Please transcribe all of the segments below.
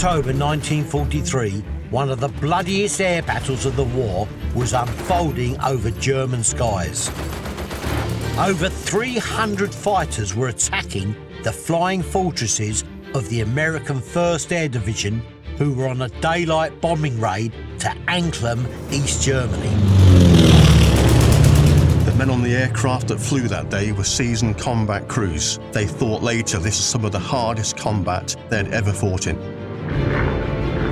9th October 1943, one of the bloodiest air battles of the war was unfolding over German skies. Over 300 fighters were attacking the flying fortresses of the American 1st Air Division, who were on a daylight bombing raid to Anklam, East Germany. The men on the aircraft that flew that day were seasoned combat crews. They thought later this is some of the hardest combat they'd ever fought in.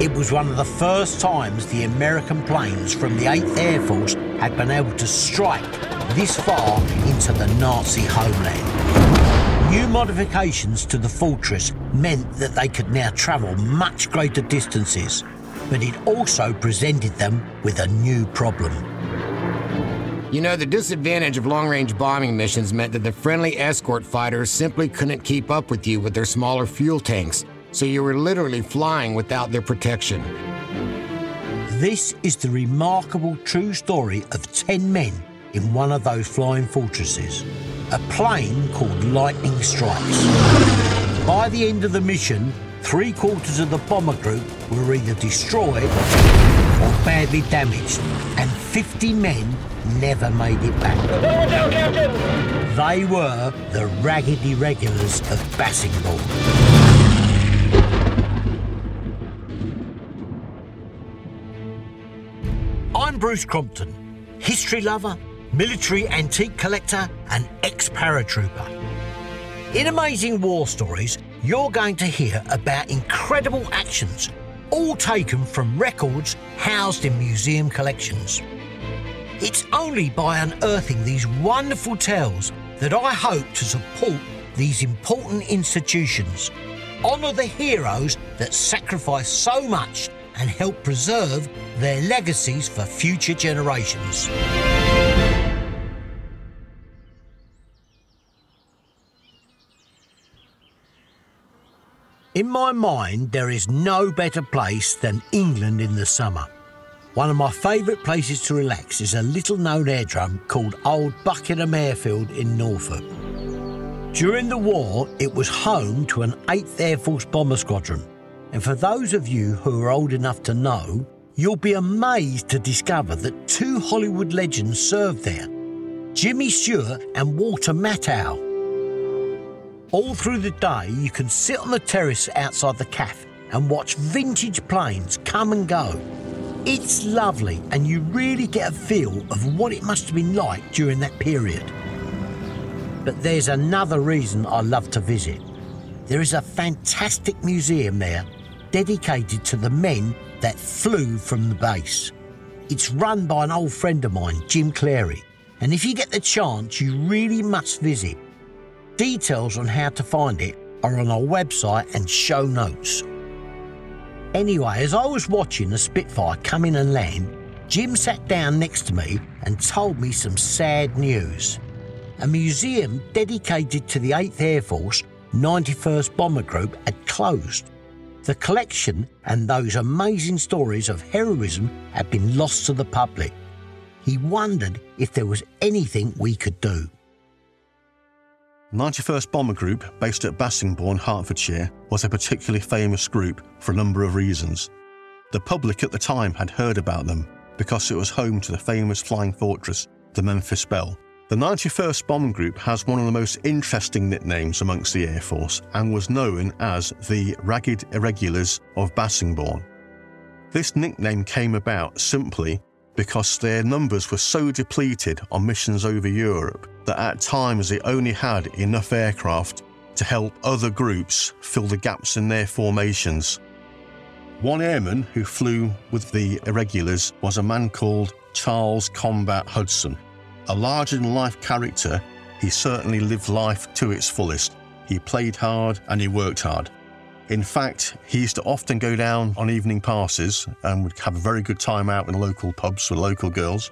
It was one of the first times the American planes from the 8th Air Force had been able to strike this far into the Nazi homeland. New modifications to the fortress meant that they could now travel much greater distances, but it also presented them with a new problem. You know, the disadvantage of long range bombing missions meant that the friendly escort fighters simply couldn't keep up with you with their smaller fuel tanks, so you were literally flying without their protection. This is the remarkable true story of 10 men in one of those flying fortresses, a plane called Lightning Strikes. By the end of the mission, three quarters of the bomber group were either destroyed or badly damaged, and 50 men never made it back. They were the ragged irregulars of Bassingbourn. I'm Bruce Crompton, history lover, military antique collector, and ex paratrooper. In Amazing War Stories, you're going to hear about incredible actions, all taken from records housed in museum collections. It's only by unearthing these wonderful tales that I hope to support these important institutions, honour the heroes that sacrifice so much and help preserve their legacies for future generations. In my mind, there is no better place than England in the summer. One of my favourite places to relax is a little known airdrome called Old Buckenham Airfield in Norfolk. During the war, it was home to an 8th Air Force bomber squadron. And for those of you who are old enough to know, you'll be amazed to discover that two Hollywood legends served there Jimmy Stewart and Walter Matthau. All through the day, you can sit on the terrace outside the cafe and watch vintage planes come and go. It's lovely, and you really get a feel of what it must have been like during that period. But there's another reason I love to visit. There is a fantastic museum there dedicated to the men that flew from the base. It's run by an old friend of mine, Jim Clary, and if you get the chance, you really must visit. Details on how to find it are on our website and show notes. Anyway, as I was watching the Spitfire come in and land, Jim sat down next to me and told me some sad news. A museum dedicated to the 8th Air Force 91st Bomber Group had closed. The collection and those amazing stories of heroism had been lost to the public. He wondered if there was anything we could do. 91st Bomber Group, based at Bassingbourn, Hertfordshire, was a particularly famous group for a number of reasons. The public at the time had heard about them because it was home to the famous flying fortress, the Memphis Belle. The 91st Bomb Group has one of the most interesting nicknames amongst the Air Force and was known as the Ragged Irregulars of Bassingbourn. This nickname came about simply because their numbers were so depleted on missions over Europe that at times they only had enough aircraft to help other groups fill the gaps in their formations. One airman who flew with the irregulars was a man called Charles Combat Hudson. A larger than life character, he certainly lived life to its fullest. He played hard and he worked hard. In fact, he used to often go down on evening passes and would have a very good time out in local pubs with local girls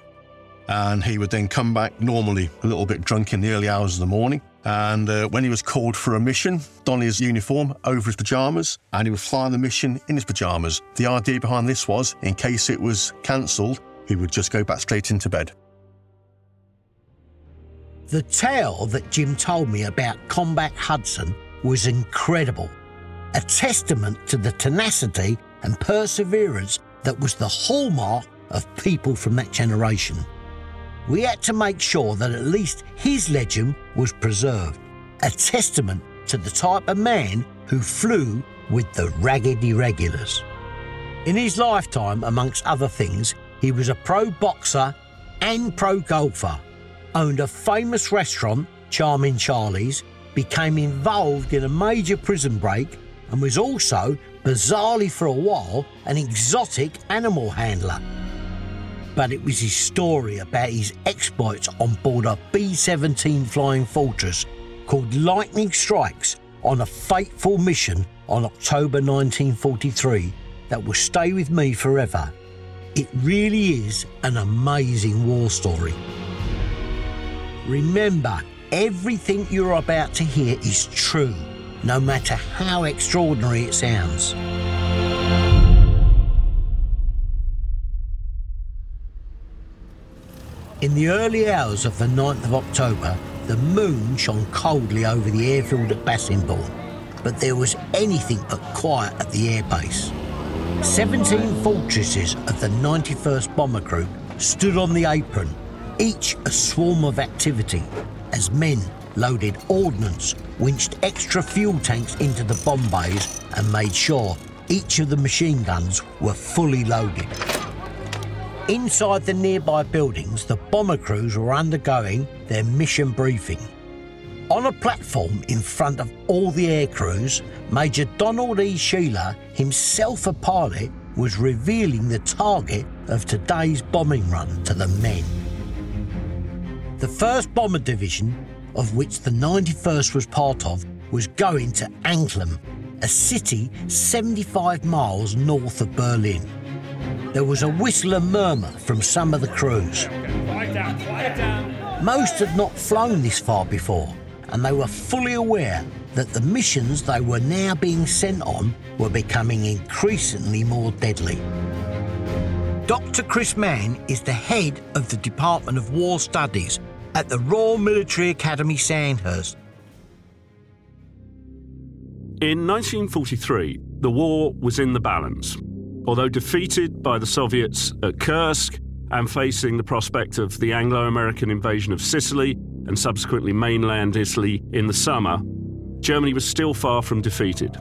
and he would then come back normally a little bit drunk in the early hours of the morning. And uh, when he was called for a mission, don his uniform over his pajamas, and he would fly the mission in his pajamas. The idea behind this was, in case it was cancelled, he would just go back straight into bed. The tale that Jim told me about Combat Hudson was incredible. a testament to the tenacity and perseverance that was the hallmark of people from that generation. We had to make sure that at least his legend was preserved, a testament to the type of man who flew with the ragged irregulars. In his lifetime, amongst other things, he was a pro boxer and pro golfer, owned a famous restaurant, Charming Charlie's, became involved in a major prison break, and was also, bizarrely for a while, an exotic animal handler. But it was his story about his exploits on board a B 17 Flying Fortress called Lightning Strikes on a fateful mission on October 1943 that will stay with me forever. It really is an amazing war story. Remember, everything you're about to hear is true, no matter how extraordinary it sounds. In the early hours of the 9th of October, the moon shone coldly over the airfield at Bassingbourn, but there was anything but quiet at the airbase. 17 fortresses of the 91st Bomber Group stood on the apron, each a swarm of activity, as men loaded ordnance, winched extra fuel tanks into the bomb bays, and made sure each of the machine guns were fully loaded. Inside the nearby buildings, the bomber crews were undergoing their mission briefing. On a platform in front of all the air crews, Major Donald E. Sheila, himself a pilot, was revealing the target of today's bombing run to the men. The 1st Bomber Division, of which the 91st was part of, was going to Anklam, a city 75 miles north of Berlin. There was a whistle and murmur from some of the crews. Most had not flown this far before, and they were fully aware that the missions they were now being sent on were becoming increasingly more deadly. Dr. Chris Mann is the head of the Department of War Studies at the Royal Military Academy Sandhurst. In 1943, the war was in the balance. Although defeated by the Soviets at Kursk and facing the prospect of the Anglo American invasion of Sicily and subsequently mainland Italy in the summer, Germany was still far from defeated.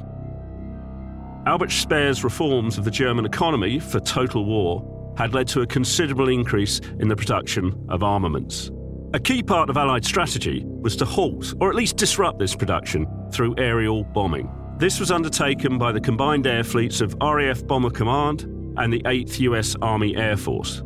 Albert Speer's reforms of the German economy for total war had led to a considerable increase in the production of armaments. A key part of Allied strategy was to halt, or at least disrupt this production, through aerial bombing. This was undertaken by the combined air fleets of RAF Bomber Command and the 8th US Army Air Force.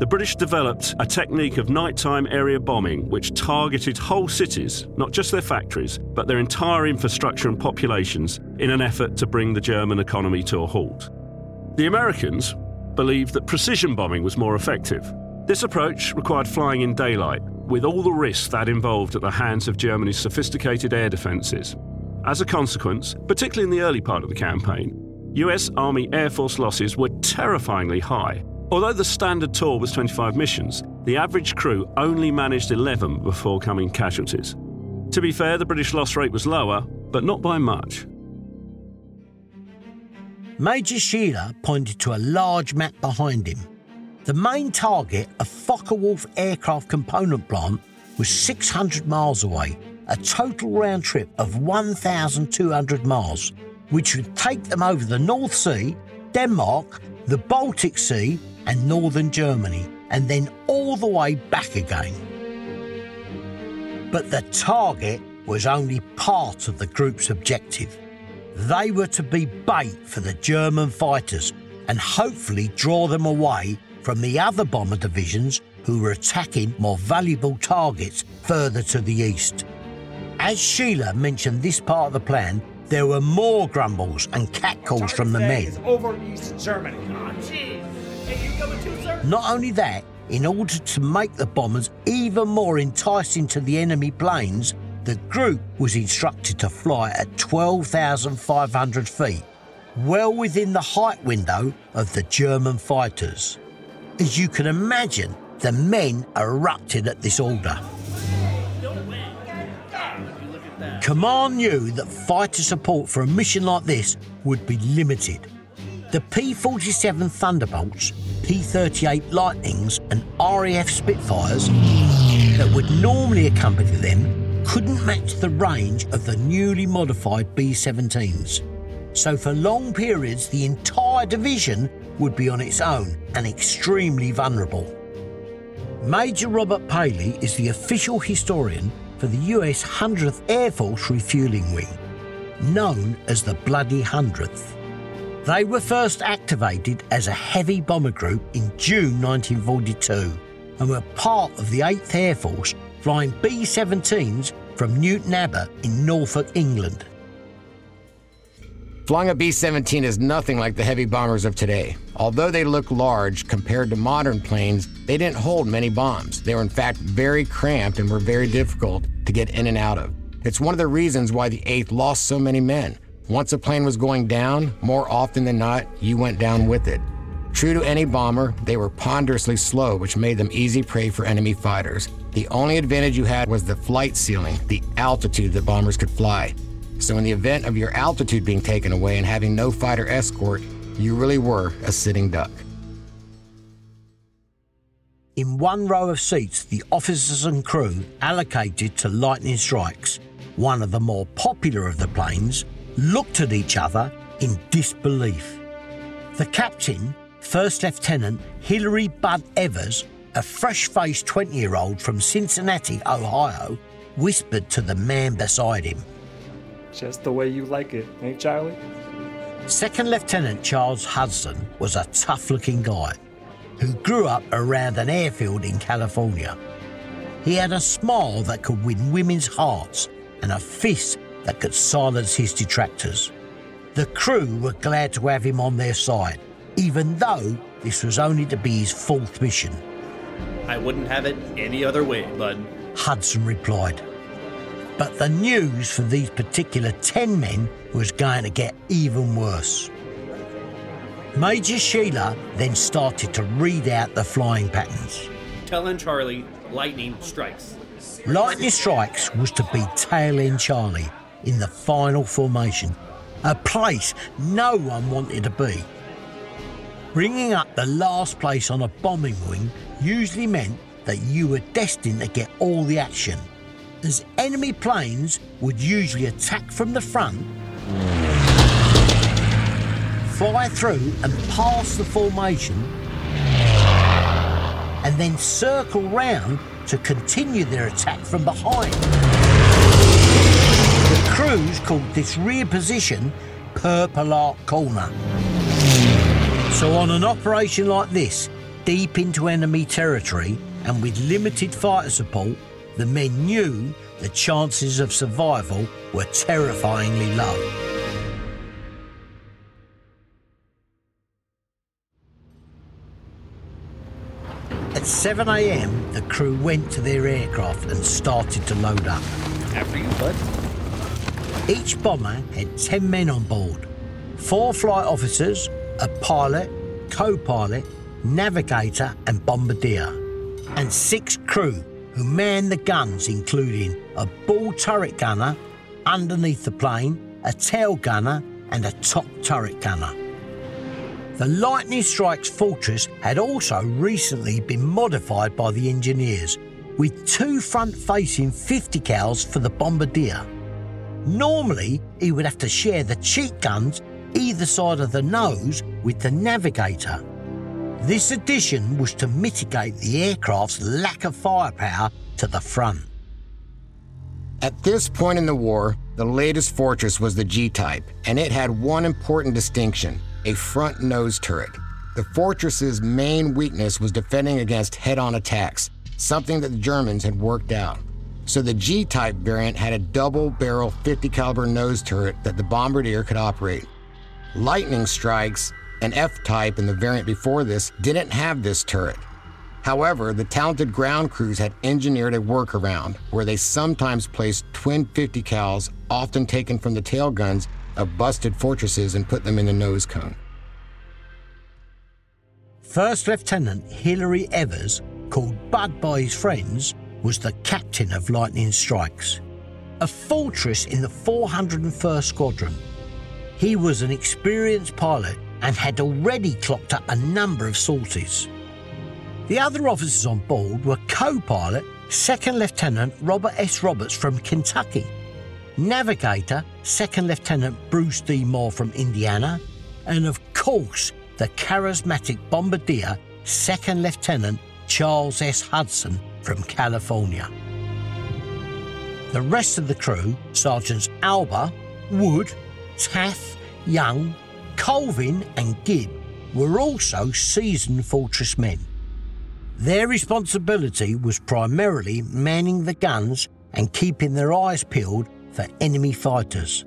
The British developed a technique of nighttime area bombing which targeted whole cities, not just their factories, but their entire infrastructure and populations, in an effort to bring the German economy to a halt. The Americans believed that precision bombing was more effective. This approach required flying in daylight, with all the risks that involved at the hands of Germany's sophisticated air defences. As a consequence, particularly in the early part of the campaign, US Army Air Force losses were terrifyingly high. Although the standard tour was 25 missions, the average crew only managed 11 before coming casualties. To be fair, the British loss rate was lower, but not by much. Major Sheila pointed to a large map behind him. The main target, a Focke-Wulf aircraft component plant, was 600 miles away a total round trip of 1,200 miles, which would take them over the North Sea, Denmark, the Baltic Sea, and northern Germany, and then all the way back again. But the target was only part of the group's objective. They were to be bait for the German fighters and hopefully draw them away from the other bomber divisions who were attacking more valuable targets further to the east. As Sheila mentioned this part of the plan, there were more grumbles and catcalls from the men. Over East Germany. Oh. Hey, you too, sir? Not only that, in order to make the bombers even more enticing to the enemy planes, the group was instructed to fly at 12,500 feet, well within the height window of the German fighters. As you can imagine, the men erupted at this order. Command knew that fighter support for a mission like this would be limited. The P 47 Thunderbolts, P 38 Lightnings, and RAF Spitfires that would normally accompany them couldn't match the range of the newly modified B 17s. So, for long periods, the entire division would be on its own and extremely vulnerable. Major Robert Paley is the official historian for the US 100th Air Force Refueling Wing, known as the Bloody Hundredth. They were first activated as a heavy bomber group in June 1942 and were part of the 8th Air Force flying B 17s from Newton Abbot in Norfolk, England. Flying a B 17 is nothing like the heavy bombers of today. Although they look large compared to modern planes, they didn't hold many bombs. They were, in fact, very cramped and were very difficult to get in and out of. It's one of the reasons why the 8th lost so many men. Once a plane was going down, more often than not, you went down with it. True to any bomber, they were ponderously slow, which made them easy prey for enemy fighters. The only advantage you had was the flight ceiling, the altitude that bombers could fly. So, in the event of your altitude being taken away and having no fighter escort, you really were a sitting duck. In one row of seats, the officers and crew allocated to lightning strikes, one of the more popular of the planes, looked at each other in disbelief. The captain, First Lieutenant Hilary Bud Evers, a fresh faced 20 year old from Cincinnati, Ohio, whispered to the man beside him. Just the way you like it, ain't Charlie? Second Lieutenant Charles Hudson was a tough looking guy who grew up around an airfield in California. He had a smile that could win women's hearts and a fist that could silence his detractors. The crew were glad to have him on their side, even though this was only to be his fourth mission. I wouldn't have it any other way, bud. Hudson replied. But the news for these particular 10 men was going to get even worse. Major Sheila then started to read out the flying patterns. Telling Charlie, lightning strikes. Lightning Strikes was to be tail end Charlie in the final formation, a place no one wanted to be. Bringing up the last place on a bombing wing usually meant that you were destined to get all the action, as enemy planes would usually attack from the front, fly through and pass the formation, and then circle round to continue their attack from behind. The crews called this rear position Purple Heart Corner. So, on an operation like this, deep into enemy territory and with limited fighter support, the men knew the chances of survival were terrifyingly low. At 7am, the crew went to their aircraft and started to load up. After you, bud. Each bomber had 10 men on board four flight officers, a pilot, co pilot, navigator, and bombardier, and six crew who manned the guns, including a ball turret gunner underneath the plane, a tail gunner, and a top turret gunner. The Lightning Strikes Fortress had also recently been modified by the engineers, with two front facing 50 cals for the Bombardier. Normally, he would have to share the cheek guns either side of the nose with the Navigator. This addition was to mitigate the aircraft's lack of firepower to the front. At this point in the war, the latest fortress was the G type, and it had one important distinction a front nose turret. The fortress's main weakness was defending against head on attacks, something that the Germans had worked out. So the G type variant had a double barrel 50 caliber nose turret that the Bombardier could operate. Lightning Strikes, an F type and the variant before this, didn't have this turret. However, the talented ground crews had engineered a workaround where they sometimes placed twin 50 cals, often taken from the tail guns of busted fortresses, and put them in the nose cone. First Lieutenant Hilary Evers, called Bud by his friends, was the captain of Lightning Strikes. a fortress in the 401st Squadron. He was an experienced pilot and had already clocked up a number of sorties. The other officers on board were co pilot Second Lieutenant Robert S. Roberts from Kentucky, navigator Second Lieutenant Bruce D. Moore from Indiana, and of course, the charismatic bombardier Second Lieutenant Charles S. Hudson from California. The rest of the crew, Sergeants Alba, Wood, Taff, Young, Colvin, and Gibb, were also seasoned fortress men. Their responsibility was primarily manning the guns and keeping their eyes peeled for enemy fighters.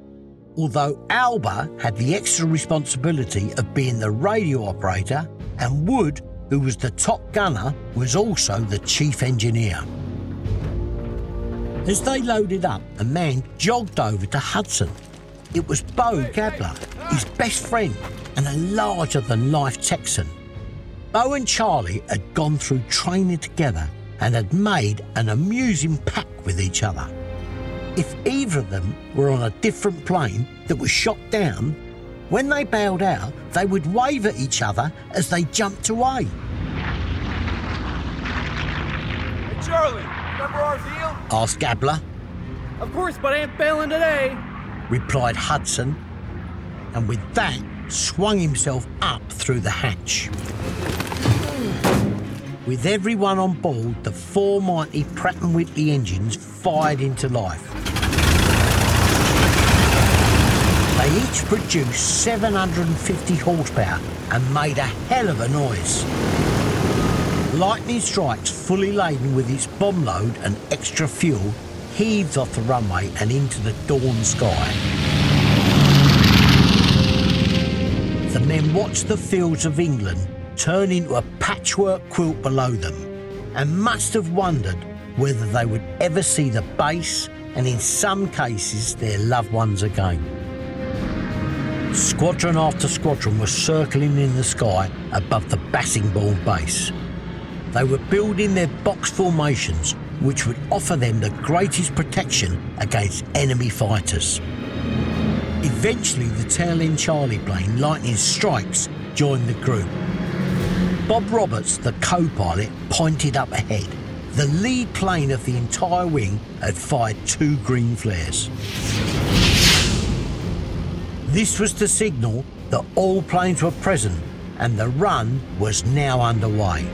Although Alba had the extra responsibility of being the radio operator, and Wood, who was the top gunner, was also the chief engineer. As they loaded up, a man jogged over to Hudson. It was Bo Gabler, his best friend, and a larger than life Texan. Bo and Charlie had gone through training together and had made an amusing pact with each other. If either of them were on a different plane that was shot down, when they bailed out, they would wave at each other as they jumped away. Hey, Charlie, remember our deal? Asked Gabler, Of course, but I ain't bailing today. replied Hudson, and with that swung himself up through the hatch. With everyone on board, the four mighty Pratt & Whitney engines fired into life. They each produced 750 horsepower and made a hell of a noise. Lightning strikes, fully laden with its bomb load and extra fuel, heaved off the runway and into the dawn sky. The men watched the fields of England turn into a patchwork quilt below them and must have wondered whether they would ever see the base and, in some cases, their loved ones again. Squadron after squadron was circling in the sky above the Bassingbourn base. They were building their box formations, which would offer them the greatest protection against enemy fighters. Eventually, the tail end Charlie plane, Lightning Strikes, joined the group. Bob Roberts, the co pilot, pointed up ahead. The lead plane of the entire wing had fired two green flares. This was to signal that all planes were present and the run was now underway.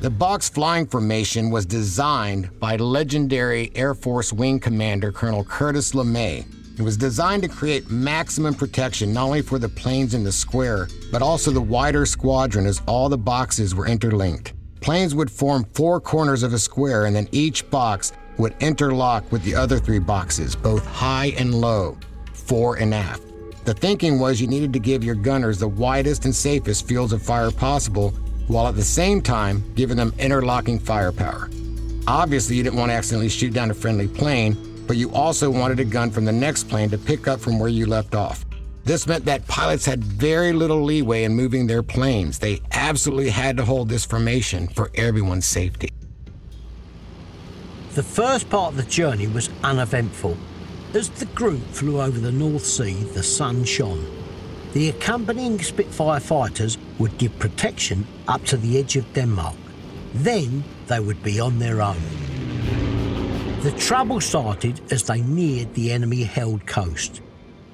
The box flying formation was designed by legendary Air Force Wing Commander Colonel Curtis LeMay. It was designed to create maximum protection not only for the planes in the square, but also the wider squadron as all the boxes were interlinked. Planes would form four corners of a square, and then each box would interlock with the other three boxes, both high and low, fore and aft. The thinking was you needed to give your gunners the widest and safest fields of fire possible, while at the same time giving them interlocking firepower. Obviously, you didn't want to accidentally shoot down a friendly plane, but you also wanted a gun from the next plane to pick up from where you left off. This meant that pilots had very little leeway in moving their planes. They absolutely had to hold this formation for everyone's safety. The first part of the journey was uneventful. As the group flew over the North Sea, the sun shone. The accompanying Spitfire fighters would give protection up to the edge of Denmark. Then they would be on their own. The trouble started as they neared the enemy held coast.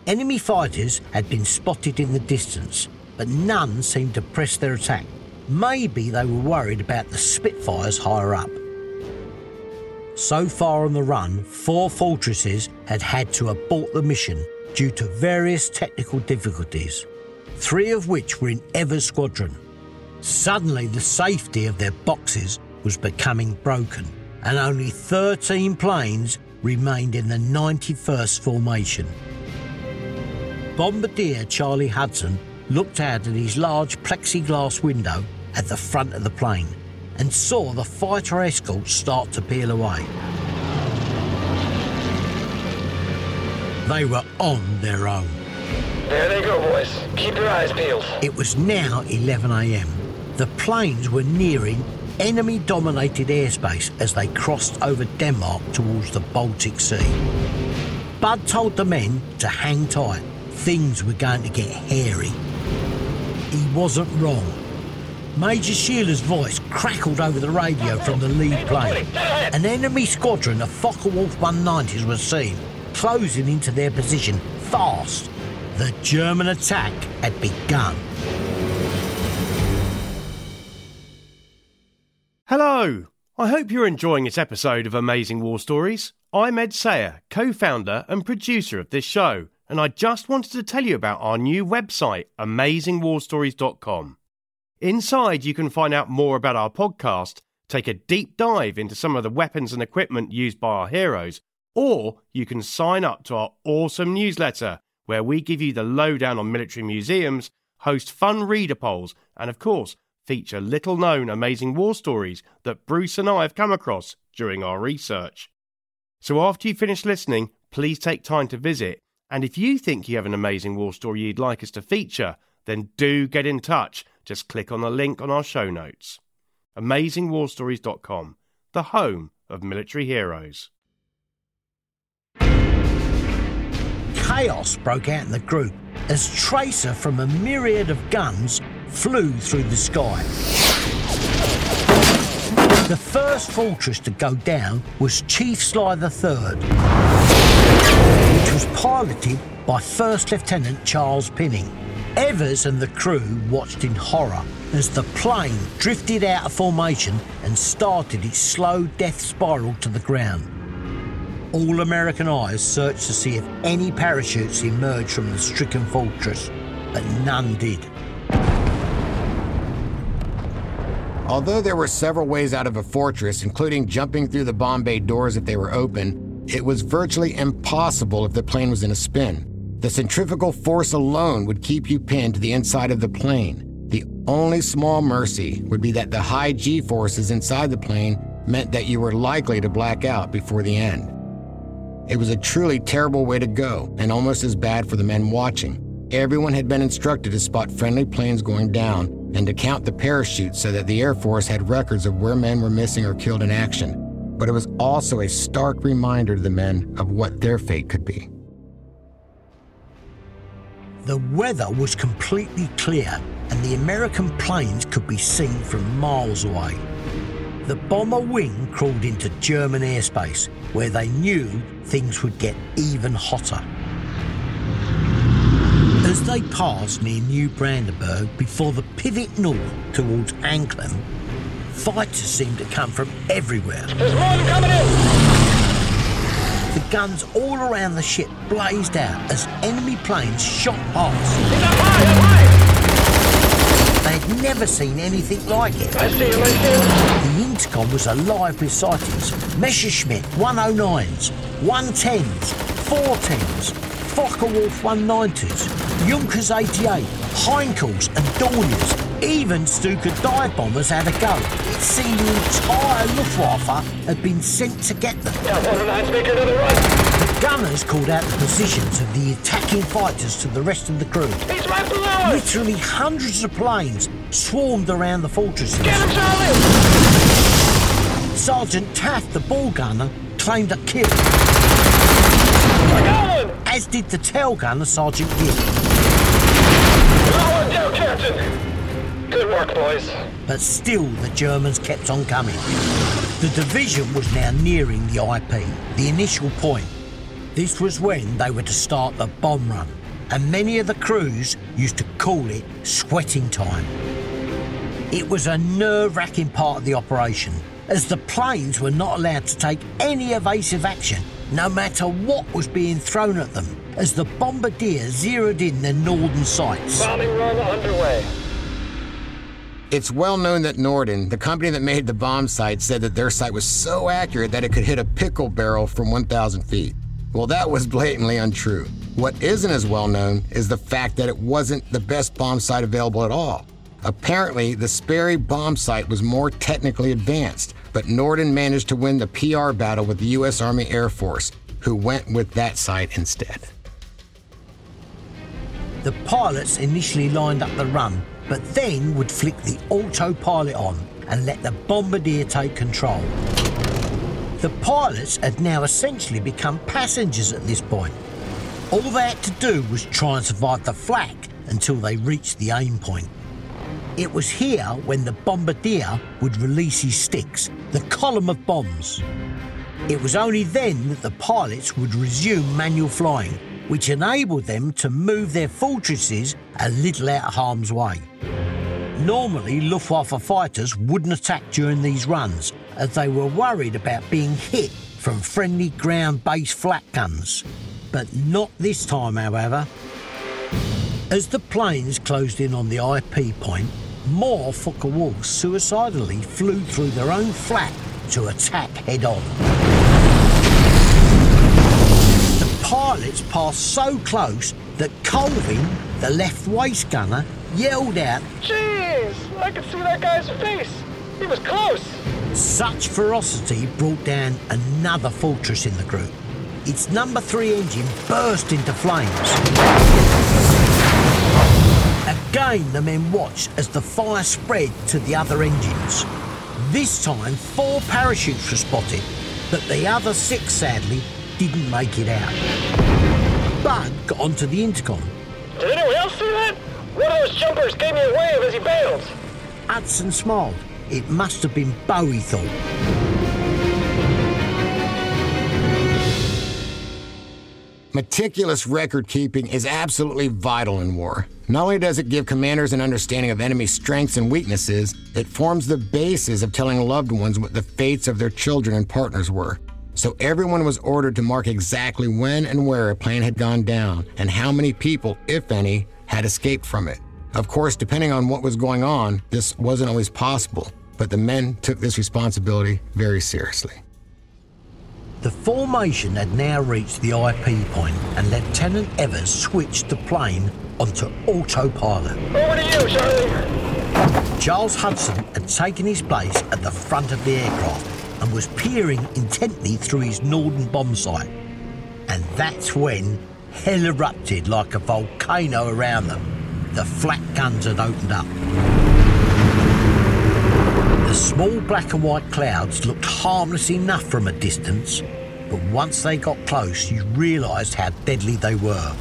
Enemy fighters had been spotted in the distance, but none seemed to press their attack. Maybe they were worried about the Spitfires higher up. So far on the run, four fortresses had had to abort the mission due to various technical difficulties, three of which were in Evers Squadron. Suddenly, the safety of their boxes was becoming broken, and only 13 planes remained in the 91st formation. Bombardier Charlie Hudson looked out at his large plexiglass window at the front of the plane and saw the fighter escorts start to peel away. They were on their own. There they go, boys. Keep your eyes peeled. It was now 11am. The planes were nearing enemy dominated airspace as they crossed over Denmark towards the Baltic Sea. Bud told the men to hang tight, things were going to get hairy. He wasn't wrong. Major Shearer's voice crackled over the radio from the lead plane. An enemy squadron of Focke-Wulf 190s was seen, closing into their position fast. The German attack had begun. Hello! I hope you're enjoying this episode of Amazing War Stories. I'm Ed Sayer, co founder and producer of this show, and I just wanted to tell you about our new website, amazingwarstories.com. Inside, you can find out more about our podcast, take a deep dive into some of the weapons and equipment used by our heroes, or you can sign up to our awesome newsletter where we give you the lowdown on military museums, host fun reader polls, and of course, feature little known amazing war stories that Bruce and I have come across during our research. So after you finish listening, please take time to visit. And if you think you have an amazing war story you'd like us to feature, then do get in touch. Just click on the link on our show notes. AmazingWarStories.com, the home of military heroes. Chaos broke out in the group as tracer from a myriad of guns flew through the sky. The first fortress to go down was Chief Sly III, which was piloted by First Lieutenant Charles Pinning. Evers and the crew watched in horror as the plane drifted out of formation and started its slow death spiral to the ground. All American eyes searched to see if any parachutes emerged from the stricken fortress, but none did. Although there were several ways out of a fortress, including jumping through the bomb bay doors if they were open, it was virtually impossible if the plane was in a spin. The centrifugal force alone would keep you pinned to the inside of the plane. The only small mercy would be that the high G forces inside the plane meant that you were likely to black out before the end. It was a truly terrible way to go, and almost as bad for the men watching. Everyone had been instructed to spot friendly planes going down and to count the parachutes so that the Air Force had records of where men were missing or killed in action. But it was also a stark reminder to the men of what their fate could be. The weather was completely clear and the American planes could be seen from miles away. The bomber wing crawled into German airspace where they knew things would get even hotter. As they passed near New Brandenburg before the pivot north towards Anklam, fighters seemed to come from everywhere. There's one coming in! The guns all around the ship blazed out as enemy planes shot past. He's up high, up high! They had never seen anything like it. I see him, I see him. The intercom was alive with sightings. Messerschmitt 109s, 110s, 410s, Focke-Wulf 190s, Junkers 88, Heinkels and Dorniers. Even Stuka dive bombers had a go. It seemed the entire Luftwaffe had been sent to get them. Down 109, to the gunners called out the positions of the attacking fighters to the rest of the crew. He's right below us! Literally hundreds of planes swarmed around the fortresses. Get him, Charlie! Sergeant Taft, the ball gunner, claimed a kill, I got one! As did the tail gunner, Sergeant Gibb. Got one down, Captain! Good work, boys. But still, the Germans kept on coming. The division was now nearing the IP, the initial point. This was when they were to start the bomb run, and many of the crews used to call it sweating time. It was a nerve wracking part of the operation, as the planes were not allowed to take any evasive action, no matter what was being thrown at them, as the bombardier zeroed in their Norden sights. Bombing run underway. It's well known that Norden, the company that made the bomb sight, said that their sight was so accurate that it could hit a pickle barrel from 1,000 feet. Well, that was blatantly untrue. What isn't as well known is the fact that it wasn't the best bomb sight available at all. Apparently, the Sperry bomb sight was more technically advanced, but Norden managed to win the PR battle with the U.S. Army Air Force, who went with that sight instead. The pilots initially lined up the run, but then would flick the autopilot on and let the bombardier take control. The pilots had now essentially become passengers at this point. All they had to do was try and survive the flak until they reached the aim point. It was here when the bombardier would release his sticks, the column of bombs. It was only then that the pilots would resume manual flying, which enabled them to move their fortresses a little out of harm's way. Normally, Luftwaffe fighters wouldn't attack during these runs as they were worried about being hit from friendly ground based flak guns. But not this time, however. As the planes closed in on the IP point, more Focke-Wulfs suicidally flew through their own flak to attack head on. The pilots passed so close that Colvin, the left waist gunner, yelled out, Jeez, I could see that guy's face. He was close. Such ferocity brought down another fortress in the group. Its number three engine burst into flames. Again, the men watched as the fire spread to the other engines. This time, four parachutes were spotted, but the other six, sadly, didn't make it out. Bud got onto the intercom. Did anyone else see that? One of those jumpers gave me a wave as he bailed. Hudson smiled. It must have been Bowie thought. Meticulous record keeping is absolutely vital in war. Not only does it give commanders an understanding of enemy strengths and weaknesses, it forms the basis of telling loved ones what the fates of their children and partners were. So everyone was ordered to mark exactly when and where a plane had gone down and how many people, if any, had escaped from it. Of course, depending on what was going on, this wasn't always possible, but the men took this responsibility very seriously. The formation had now reached the IP point, and Lieutenant Evers switched the plane onto autopilot. Over to you, Charlie. Charles Hudson had taken his place at the front of the aircraft and was peering intently through his Norden bomb sight. And that's when hell erupted like a volcano around them. The flak guns had opened up. The small black and white clouds looked harmless enough from a distance, but once they got close, you realised how deadly they were.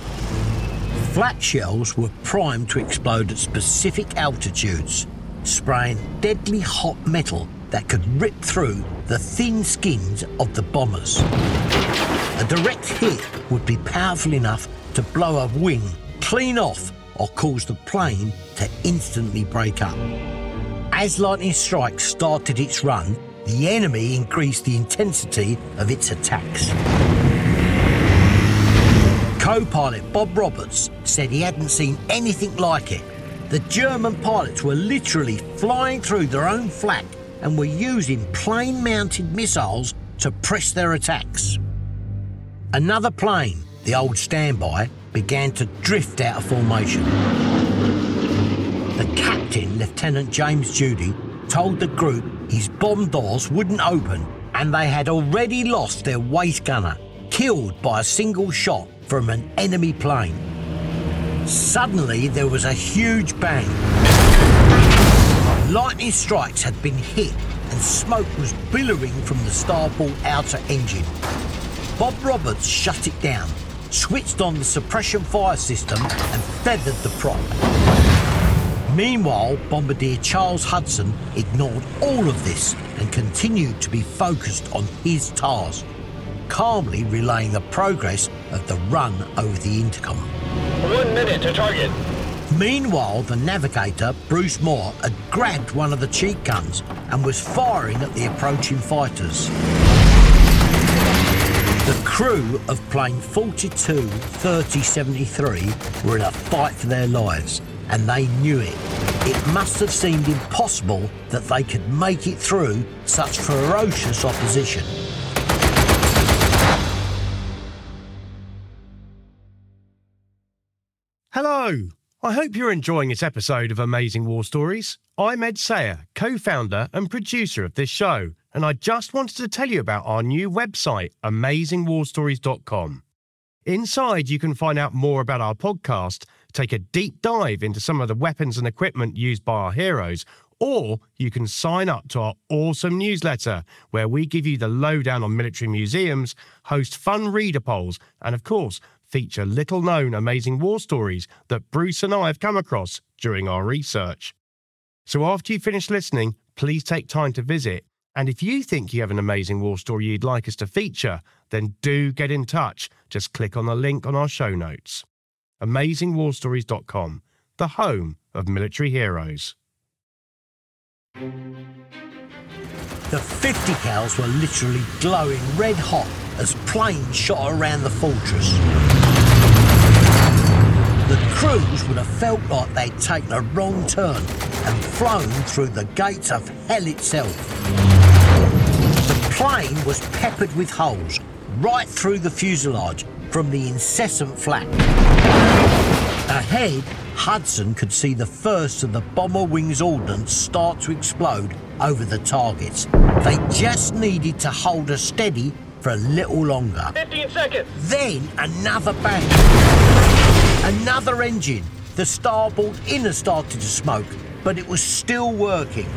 Flak shells were primed to explode at specific altitudes, spraying deadly hot metal that could rip through the thin skins of the bombers. A direct hit would be powerful enough to blow a wing clean off or cause the plane to instantly break up. As Lightning Strike started its run, the enemy increased the intensity of its attacks. Co pilot Bob Roberts said he hadn't seen anything like it. The German pilots were literally flying through their own flak and were using plane mounted missiles to press their attacks. Another plane, the old standby, began to drift out of formation. The captain, Lieutenant James Judy, told the group his bomb doors wouldn't open and they had already lost their waist gunner, killed by a single shot from an enemy plane. Suddenly, there was a huge bang. Lightning strikes had been hit and smoke was billowing from the starboard outer engine. Bob Roberts shut it down, switched on the suppression fire system, and feathered the prop. Meanwhile, Bombardier Charles Hudson ignored all of this and continued to be focused on his task, calmly relaying the progress of the run over the intercom. One minute to target. Meanwhile, the navigator, Bruce Moore, had grabbed one of the cheek guns and was firing at the approaching fighters. The crew of plane 42 3073 were in a fight for their lives, and they knew it. It must have seemed impossible that they could make it through such ferocious opposition. Hello! I hope you're enjoying this episode of Amazing War Stories. I'm Ed Sayer, co founder and producer of this show, and I just wanted to tell you about our new website, amazingwarstories.com. Inside, you can find out more about our podcast, take a deep dive into some of the weapons and equipment used by our heroes, Or you can sign up to our awesome newsletter where we give you the lowdown on military museums, host fun reader polls, and of course, feature little known amazing war stories that Bruce and I have come across during our research. So after you finish listening, please take time to visit. And if you think you have an amazing war story you'd like us to feature, then do get in touch. Just click on the link on our show notes. AmazingWarStories.com, the home of military heroes. The 50 cals were literally glowing red hot as planes shot around the fortress. The crews would have felt like they'd taken a wrong turn and flown through the gates of hell itself. The plane was peppered with holes right through the fuselage from the incessant flak. Ahead, Hudson could see the first of the bomber wings ordnance start to explode over the targets. They just needed to hold her steady for a little longer. 15 seconds. Then another bang. Another engine. The starboard inner started to smoke, but it was still working.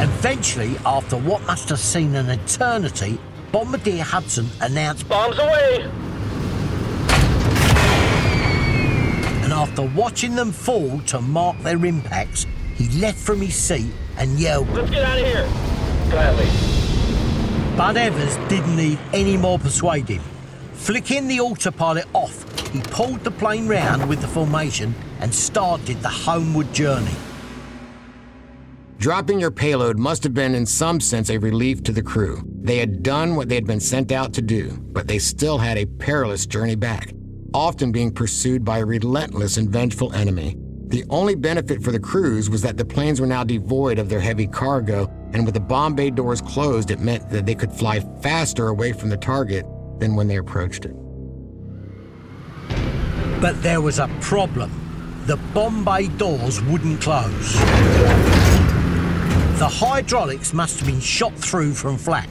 Eventually, after what must have seemed an eternity, Bombardier Hudson announced Bombs away. and after watching them fall to mark their impacts, he leapt from his seat and yelled. Let's get out of here. Gladly. Bud Evers didn't need any more persuading. Flicking the autopilot off, he pulled the plane round with the formation and started the homeward journey. Dropping your payload must have been, in some sense, a relief to the crew. They had done what they had been sent out to do, but they still had a perilous journey back, often being pursued by a relentless and vengeful enemy. The only benefit for the crews was that the planes were now devoid of their heavy cargo, and with the bomb bay doors closed, it meant that they could fly faster away from the target than when they approached it. But there was a problem. The bomb bay doors wouldn't close. The hydraulics must have been shot through from flak,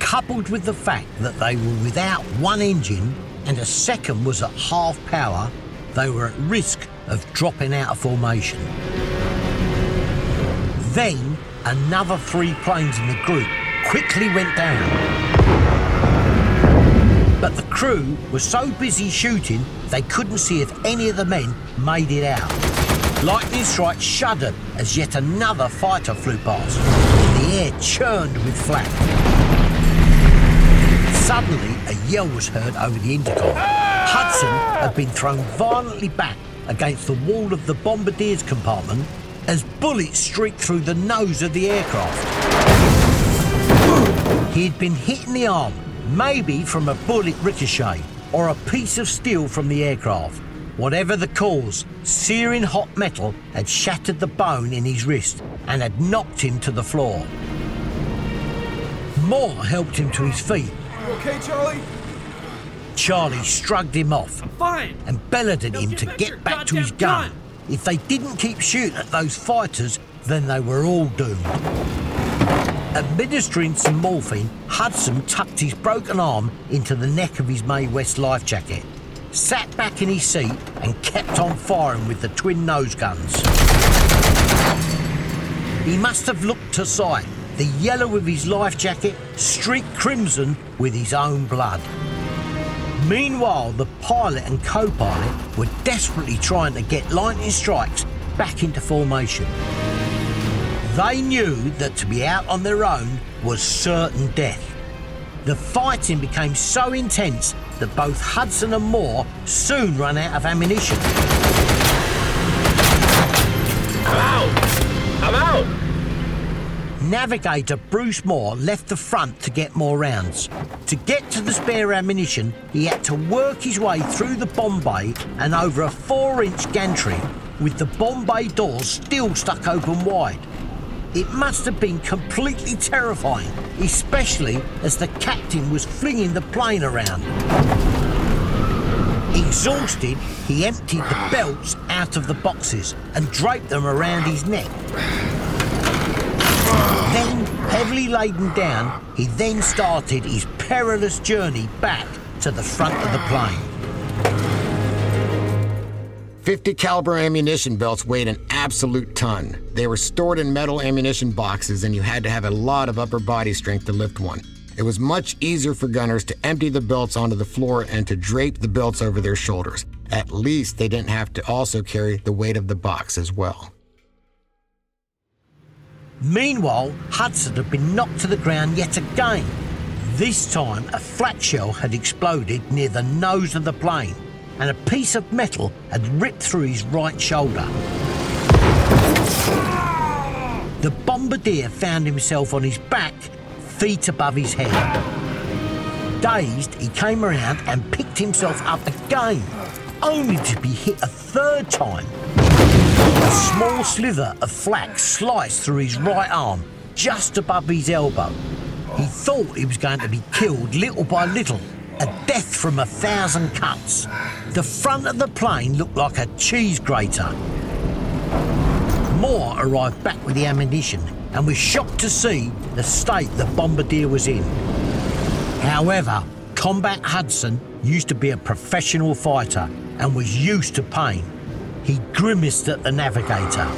coupled with the fact that they were without one engine and a second was at half power, they were at risk of dropping out of formation. Then another three planes in the group quickly went down. But the crew were so busy shooting they couldn't see if any of the men made it out. Lightning strike shuddered as yet another fighter flew past. The air churned with flak. Suddenly, a yell was heard over the intercom. Hudson had been thrown violently back against the wall of the bombardier's compartment as bullets streaked through the nose of the aircraft. He had been hit in the arm, maybe from a bullet ricochet or a piece of steel from the aircraft. Whatever the cause, searing hot metal had shattered the bone in his wrist and had knocked him to the floor. Moore helped him to his feet. Okay, Charlie? Charlie shrugged him off Fine. and bellowed at Now him to get back to his gun. gun. If they didn't keep shooting at those fighters, then they were all doomed. Administering some morphine, Hudson tucked his broken arm into the neck of his Mae West life jacket, sat back in his seat, and kept on firing with the twin nose guns. He must have looked to sight, the yellow of his life jacket streaked crimson with his own blood. Meanwhile, the pilot and co pilot were desperately trying to get lightning strikes back into formation. They knew that to be out on their own was certain death. The fighting became so intense that both Hudson and Moore soon ran out of ammunition. I'm out. I'm out. Navigator Bruce Moore left the front to get more rounds. To get to the spare ammunition, he had to work his way through the bomb bay and over a four inch gantry with the bomb bay doors still stuck open wide. It must have been completely terrifying, especially as the captain was flinging the plane around. Exhausted, he emptied the belts out of the boxes and draped them around his neck. Then, heavily laden down, he then started his perilous journey back to the front of the plane. 50 caliber ammunition belts weighed an absolute ton. They were stored in metal ammunition boxes and you had to have a lot of upper body strength to lift one. It was much easier for gunners to empty the belts onto the floor and to drape the belts over their shoulders. At least they didn't have to also carry the weight of the box as well. Meanwhile, Hudson had been knocked to the ground yet again. This time, a flak shell had exploded near the nose of the plane, and a piece of metal had ripped through his right shoulder. The bombardier found himself on his back, feet above his head. Dazed, he came around and picked himself up again, only to be hit a third time. A small sliver of flak sliced through his right arm, just above his elbow. He thought he was going to be killed little by little, a death from a thousand cuts. The front of the plane looked like a cheese grater. Moore arrived back with the ammunition and was shocked to see the state the bombardier was in. However, Combat Hudson used to be a professional fighter and was used to pain. He grimaced at the navigator.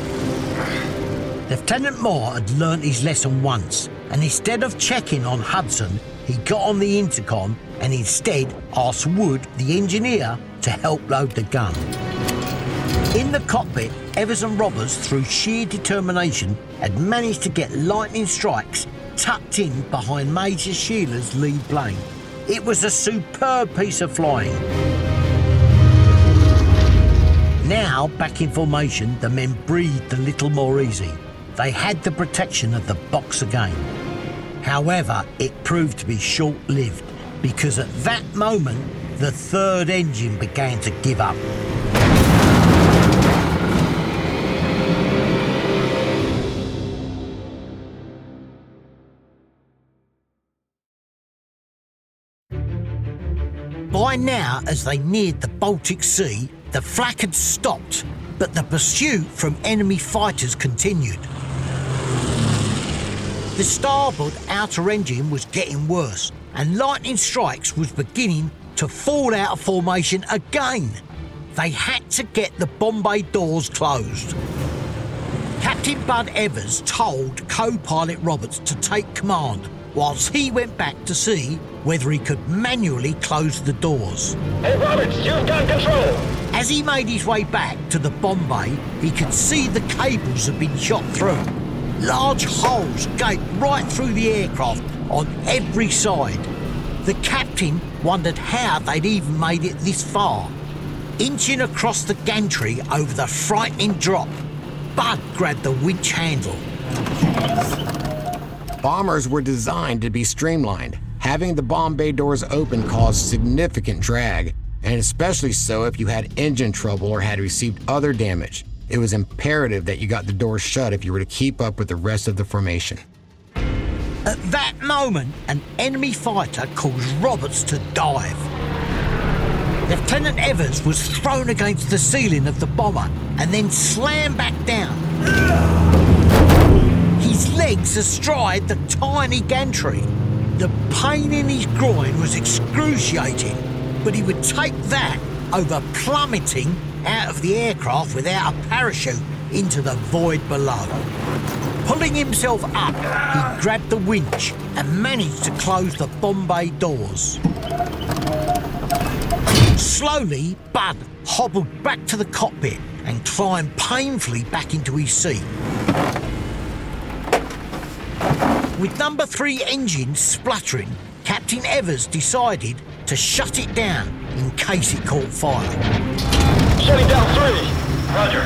Lieutenant Moore had learnt his lesson once, and instead of checking on Hudson, he got on the intercom and instead asked Wood, the engineer, to help load the gun. In the cockpit, Evers and Roberts, through sheer determination, had managed to get lightning strikes tucked in behind Major Shearer's lead plane. It was a superb piece of flying. Now, back in formation, the men breathed a little more easy. They had the protection of the box again. However, it proved to be short lived because at that moment, the third engine began to give up. By now, as they neared the Baltic Sea, the flak had stopped, but the pursuit from enemy fighters continued. The starboard outer engine was getting worse, and lightning strikes was beginning to fall out of formation again. They had to get the bomb bay doors closed. Captain Bud Evers told co pilot Roberts to take command whilst he went back to see whether he could manually close the doors. Hey, Roberts, you've got control. As he made his way back to the bomb bay, he could see the cables had been shot through. Large holes gaped right through the aircraft on every side. The captain wondered how they'd even made it this far. Inching across the gantry over the frightening drop, Bud grabbed the winch handle. Bombers were designed to be streamlined. Having the bomb bay doors open caused significant drag, and especially so if you had engine trouble or had received other damage. It was imperative that you got the door shut if you were to keep up with the rest of the formation. At that moment, an enemy fighter caused Roberts to dive. Lieutenant Evers was thrown against the ceiling of the bomber and then slammed back down. His legs astride the tiny gantry. The pain in his groin was excruciating, but he would take that over plummeting out of the aircraft without a parachute into the void below. Pulling himself up, he grabbed the winch and managed to close the bomb bay doors. Slowly, Bud hobbled back to the cockpit and climbed painfully back into his seat. With number three engine spluttering, Captain Evers decided to shut it down case it caught fire. Shutting down three. Roger.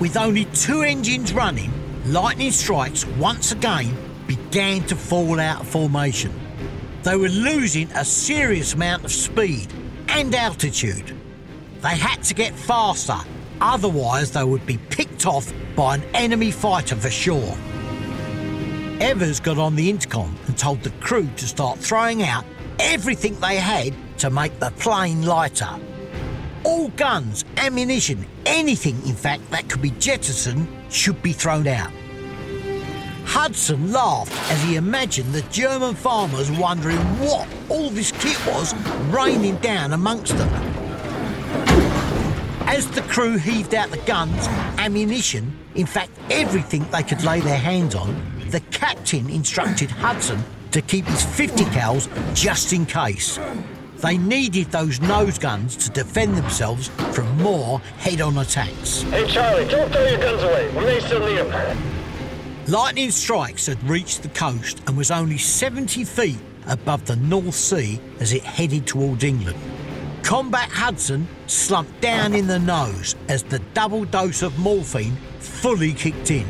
With only two engines running, lightning strikes once again began to fall out of formation. They were losing a serious amount of speed and altitude. They had to get faster, otherwise, they would be picked off by an enemy fighter for sure. Evers got on the intercom and told the crew to start throwing out everything they had to make the plane lighter. All guns, ammunition, anything in fact that could be jettisoned should be thrown out. Hudson laughed as he imagined the German farmers wondering what all this kit was raining down amongst them. As the crew heaved out the guns, ammunition, in fact everything they could lay their hands on, the captain instructed Hudson to keep his 50 cals just in case. They needed those nose guns to defend themselves from more head-on attacks. Hey, Charlie, don't throw your guns away. We may still need them. Lightning Strikes had reached the coast and was only 70 feet above the North Sea as it headed towards England. Combat Hudson slumped down in the nose as the double dose of morphine fully kicked in.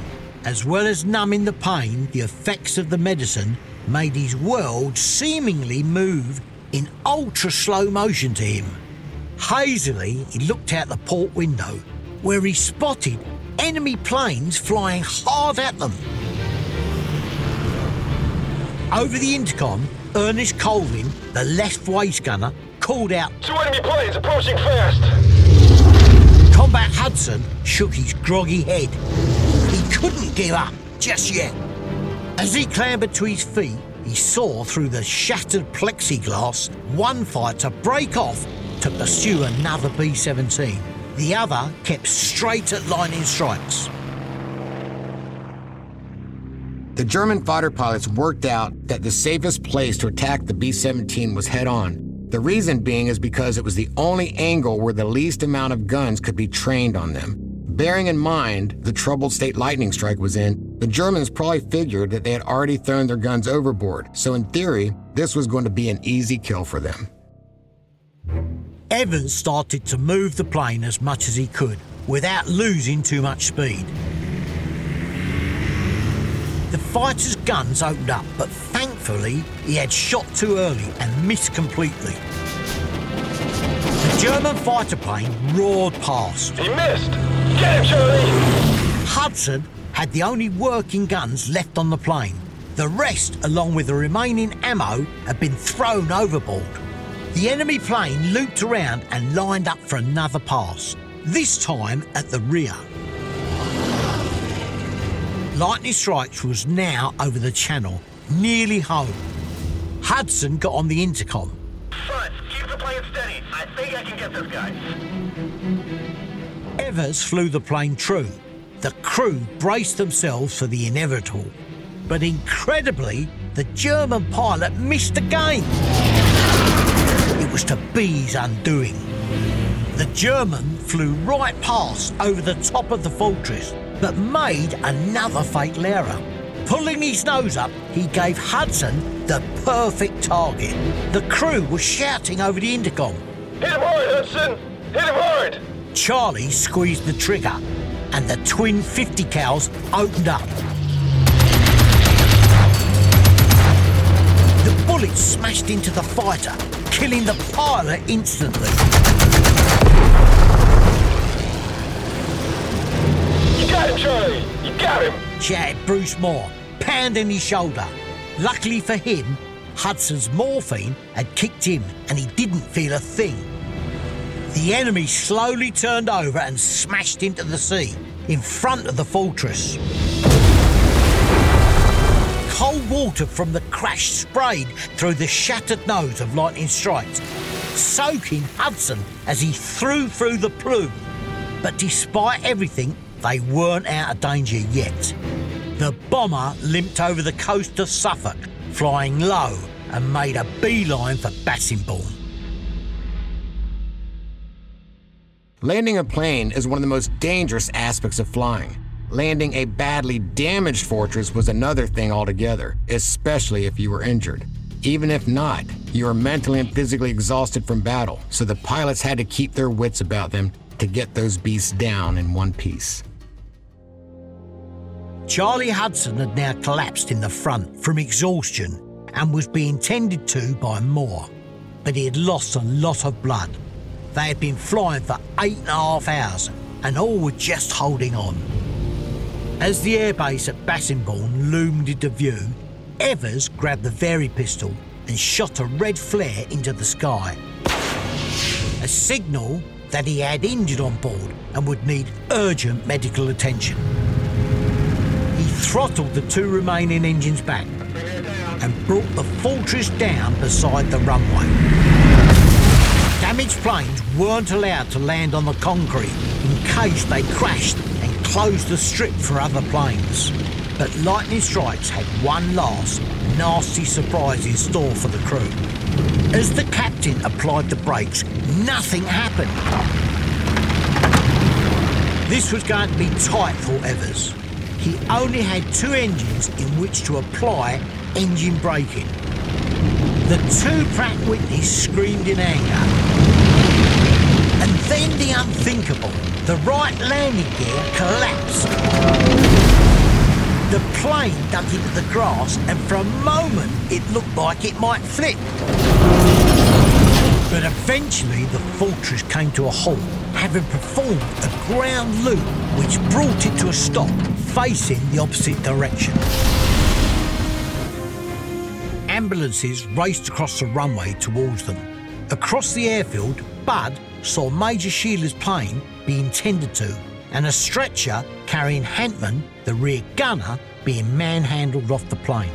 As well as numbing the pain, the effects of the medicine made his world seemingly move in ultra slow motion to him. Hazily, he looked out the port window where he spotted enemy planes flying hard at them. Over the intercom, Ernest Colvin, the left waist gunner, called out Two enemy planes approaching fast. Combat Hudson shook his groggy head. He couldn't give up just yet. As he clambered to his feet, he saw through the shattered plexiglass one fighter break off to pursue another B 17. The other kept straight at lightning strikes. The German fighter pilots worked out that the safest place to attack the B 17 was head on. The reason being is because it was the only angle where the least amount of guns could be trained on them. Bearing in mind the troubled state lightning strike was in, the Germans probably figured that they had already thrown their guns overboard, so in theory, this was going to be an easy kill for them. Evers started to move the plane as much as he could without losing too much speed. The fighter's guns opened up, but thankfully he had shot too early and missed completely. The German fighter plane roared past. He missed. Get him, Charlie. Hudson had the only working guns left on the plane. The rest, along with the remaining ammo, had been thrown overboard. The enemy plane looped around and lined up for another pass, this time at the rear. Lightning Strikes was now over the channel, nearly home. Hudson got on the intercom. Front, keep the plane steady. I think I can get this guy. Evers flew the plane true. The crew braced themselves for the inevitable. But incredibly, the German pilot missed again. It was to his undoing. The German flew right past over the top of the fortress, but made another fatal error. Pulling his nose up, he gave Hudson the perfect target. The crew was shouting over the intercom. Hit him hard, Hudson. Hit him hard. Charlie squeezed the trigger, and the twin 50 cals opened up. The bullet smashed into the fighter, killing the pilot instantly. You got him, Charlie. You got him. shouted Bruce Moore, pounding his shoulder. Luckily for him, Hudson's morphine had kicked him and he didn't feel a thing. The enemy slowly turned over and smashed into the sea in front of the fortress. Cold water from the crash sprayed through the shattered nose of lightning strikes, soaking Hudson as he threw through the plume. But despite everything, they weren't out of danger yet. The bomber limped over the coast of Suffolk, flying low, and made a beeline for Bassingbourn. Landing a plane is one of the most dangerous aspects of flying. Landing a badly damaged fortress was another thing altogether, especially if you were injured. Even if not, you were mentally and physically exhausted from battle, so the pilots had to keep their wits about them to get those beasts down in one piece. Charlie Hudson had now collapsed in the front from exhaustion and was being tended to by Moore, but he had lost a lot of blood. They had been flying for eight and a half hours and all were just holding on. As the airbase at Bassingbourn loomed into view, Evers grabbed the Very pistol and shot a red flare into the sky. A signal that he had injured on board and would need urgent medical attention. He throttled the two remaining engines back and brought the fortress down beside the runway. Damaged planes weren't allowed to land on the concrete in case they crashed and closed the strip for other planes. But lightning strikes had one last nasty surprise in store for the crew. As the captain applied the brakes, nothing happened. This was going to be tight for Evers. He only had two engines in which to apply engine braking. The two Pratt Whitneys screamed in anger. And then the unthinkable. The right landing gear collapsed. The plane dug into the grass and for a moment it looked like it might flip. But eventually the fortress came to a halt, having performed a ground loop which brought it to a stop, facing the opposite direction. Ambulances raced across the runway towards them. Across the airfield, Bud saw Major Sheila's plane being tended to, and a stretcher carrying Hantman, the rear gunner, being manhandled off the plane.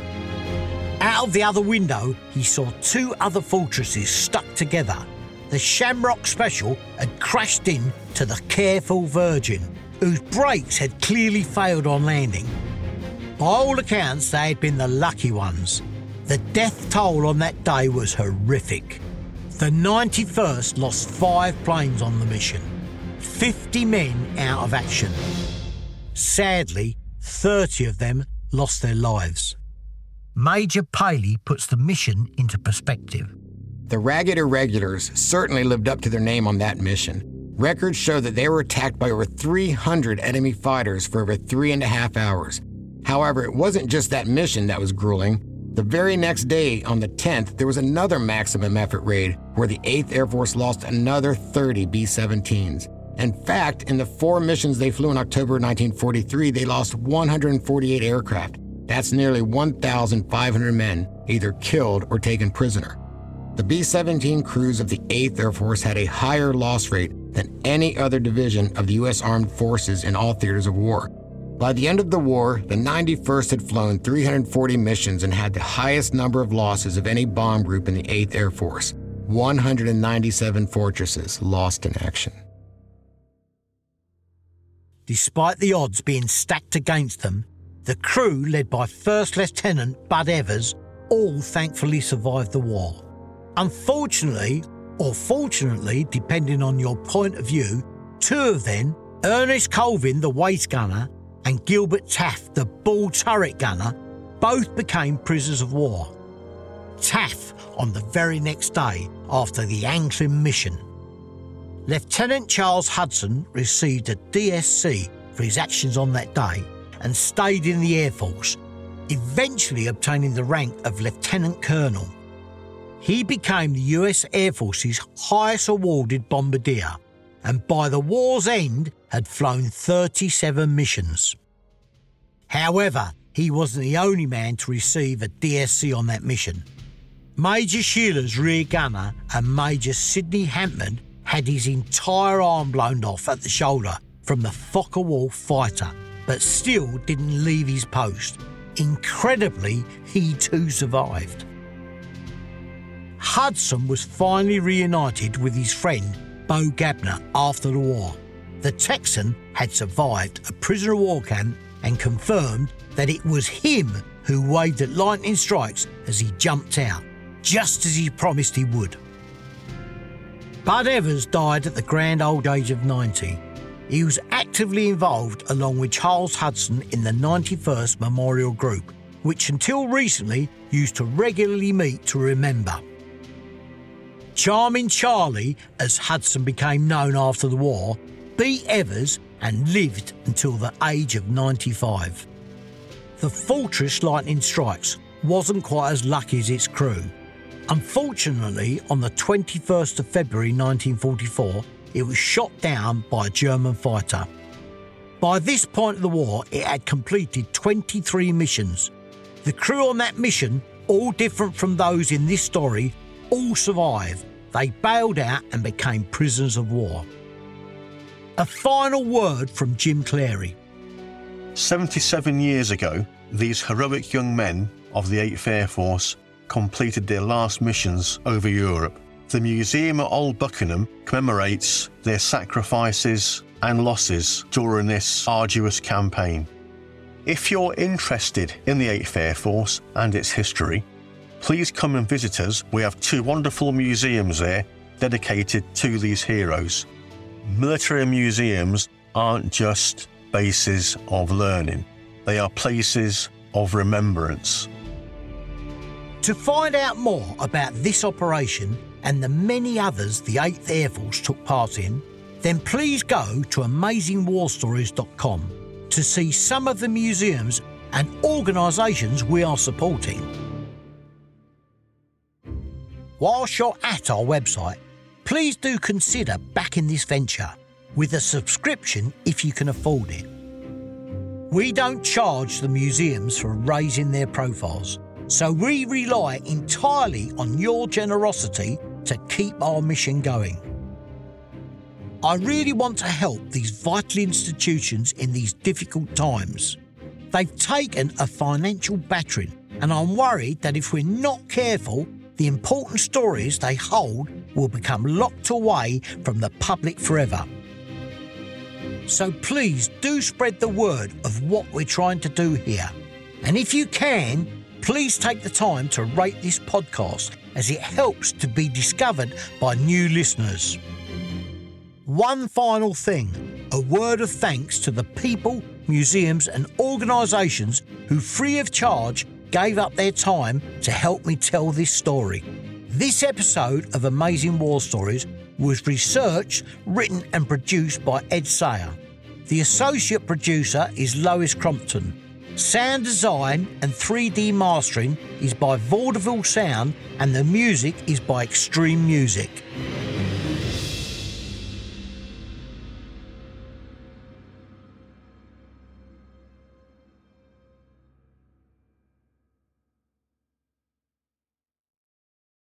Out of the other window, he saw two other fortresses stuck together. The Shamrock Special had crashed in to the Careful Virgin, whose brakes had clearly failed on landing. By all accounts, they had been the lucky ones. The death toll on that day was horrific. The 91st lost five planes on the mission, 50 men out of action. Sadly, 30 of them lost their lives. Major Paley puts the mission into perspective. The Ragged Irregulars certainly lived up to their name on that mission. Records show that they were attacked by over 300 enemy fighters for over three and a half hours. However, it wasn't just that mission that was grueling. The very next day, on the 10th, there was another maximum effort raid where the 8th Air Force lost another 30 B 17s. In fact, in the four missions they flew in October 1943, they lost 148 aircraft. That's nearly 1,500 men either killed or taken prisoner. The B 17 crews of the 8th Air Force had a higher loss rate than any other division of the U.S. Armed Forces in all theaters of war. By the end of the war, the 91st had flown 340 missions and had the highest number of losses of any bomb group in the 8th Air Force 197 fortresses lost in action. Despite the odds being stacked against them, the crew, led by First Lieutenant Bud Evers, all thankfully survived the war. Unfortunately, or fortunately, depending on your point of view, two of them, Ernest Colvin, the waist gunner, and Gilbert Taft, the ball turret gunner, both became prisoners of war. Taft on the very next day after the Anklam mission. Lieutenant Charles Hudson received a DSC for his actions on that day and stayed in the Air Force, eventually obtaining the rank of Lieutenant Colonel. He became the US Air Force's highest awarded bombardier and by the war's end had flown 37 missions. However, he wasn't the only man to receive a DSC on that mission. Major Sheiler's rear gunner and Major Sidney Hantman had his entire arm blown off at the shoulder from the Focke-Wulf fighter, but still didn't leave his post. Incredibly, he too survived. Hudson was finally reunited with his friend Bo Gabner after the war. The Texan had survived a prisoner of war camp and confirmed that it was him who waved at lightning strikes as he jumped out, just as he promised he would. Bud Evers died at the grand old age of 90. He was actively involved along with Charles Hudson in the 91st Memorial Group, which until recently used to regularly meet to remember. Charming Charlie, as Hudson became known after the war, beat Evers and lived until the age of 95. The Fortress Lightning Strikes wasn't quite as lucky as its crew. Unfortunately, on the 21st of February 1944, it was shot down by a German fighter. By this point of the war, it had completed 23 missions. The crew on that mission, all different from those in this story, all survived. They bailed out and became prisoners of war. A final word from Jim Clary. 77 years ago, these heroic young men of the 8th Air Force completed their last missions over Europe. The Museum at Old Buckenham commemorates their sacrifices and losses during this arduous campaign. If you're interested in the 8th Air Force and its history, please come and visit us. We have two wonderful museums there dedicated to these heroes. Military museums aren't just bases of learning, they are places of remembrance. To find out more about this operation and the many others the 8th Air Force took part in, then please go to amazingwarstories.com to see some of the museums and organisations we are supporting. Whilst you're at our website, please do consider backing this venture with a subscription if you can afford it. We don't charge the museums for raising their profiles, so we rely entirely on your generosity to keep our mission going. I really want to help these vital institutions in these difficult times. They've taken a financial battering, and I'm worried that if we're not careful, the important stories they hold will become locked away from the public forever. So please do spread the word of what we're trying to do here. And if you can, please take the time to rate this podcast as it helps to be discovered by new listeners. One final thing a word of thanks to the people, museums, and organisations who, free of charge, gave up their time to help me tell this story. This episode of Amazing War Stories was researched, written, and produced by Ed Sayer. The associate producer is Lois Crompton. Sound design and 3D mastering is by Vaudeville Sound, and the music is by Extreme Music.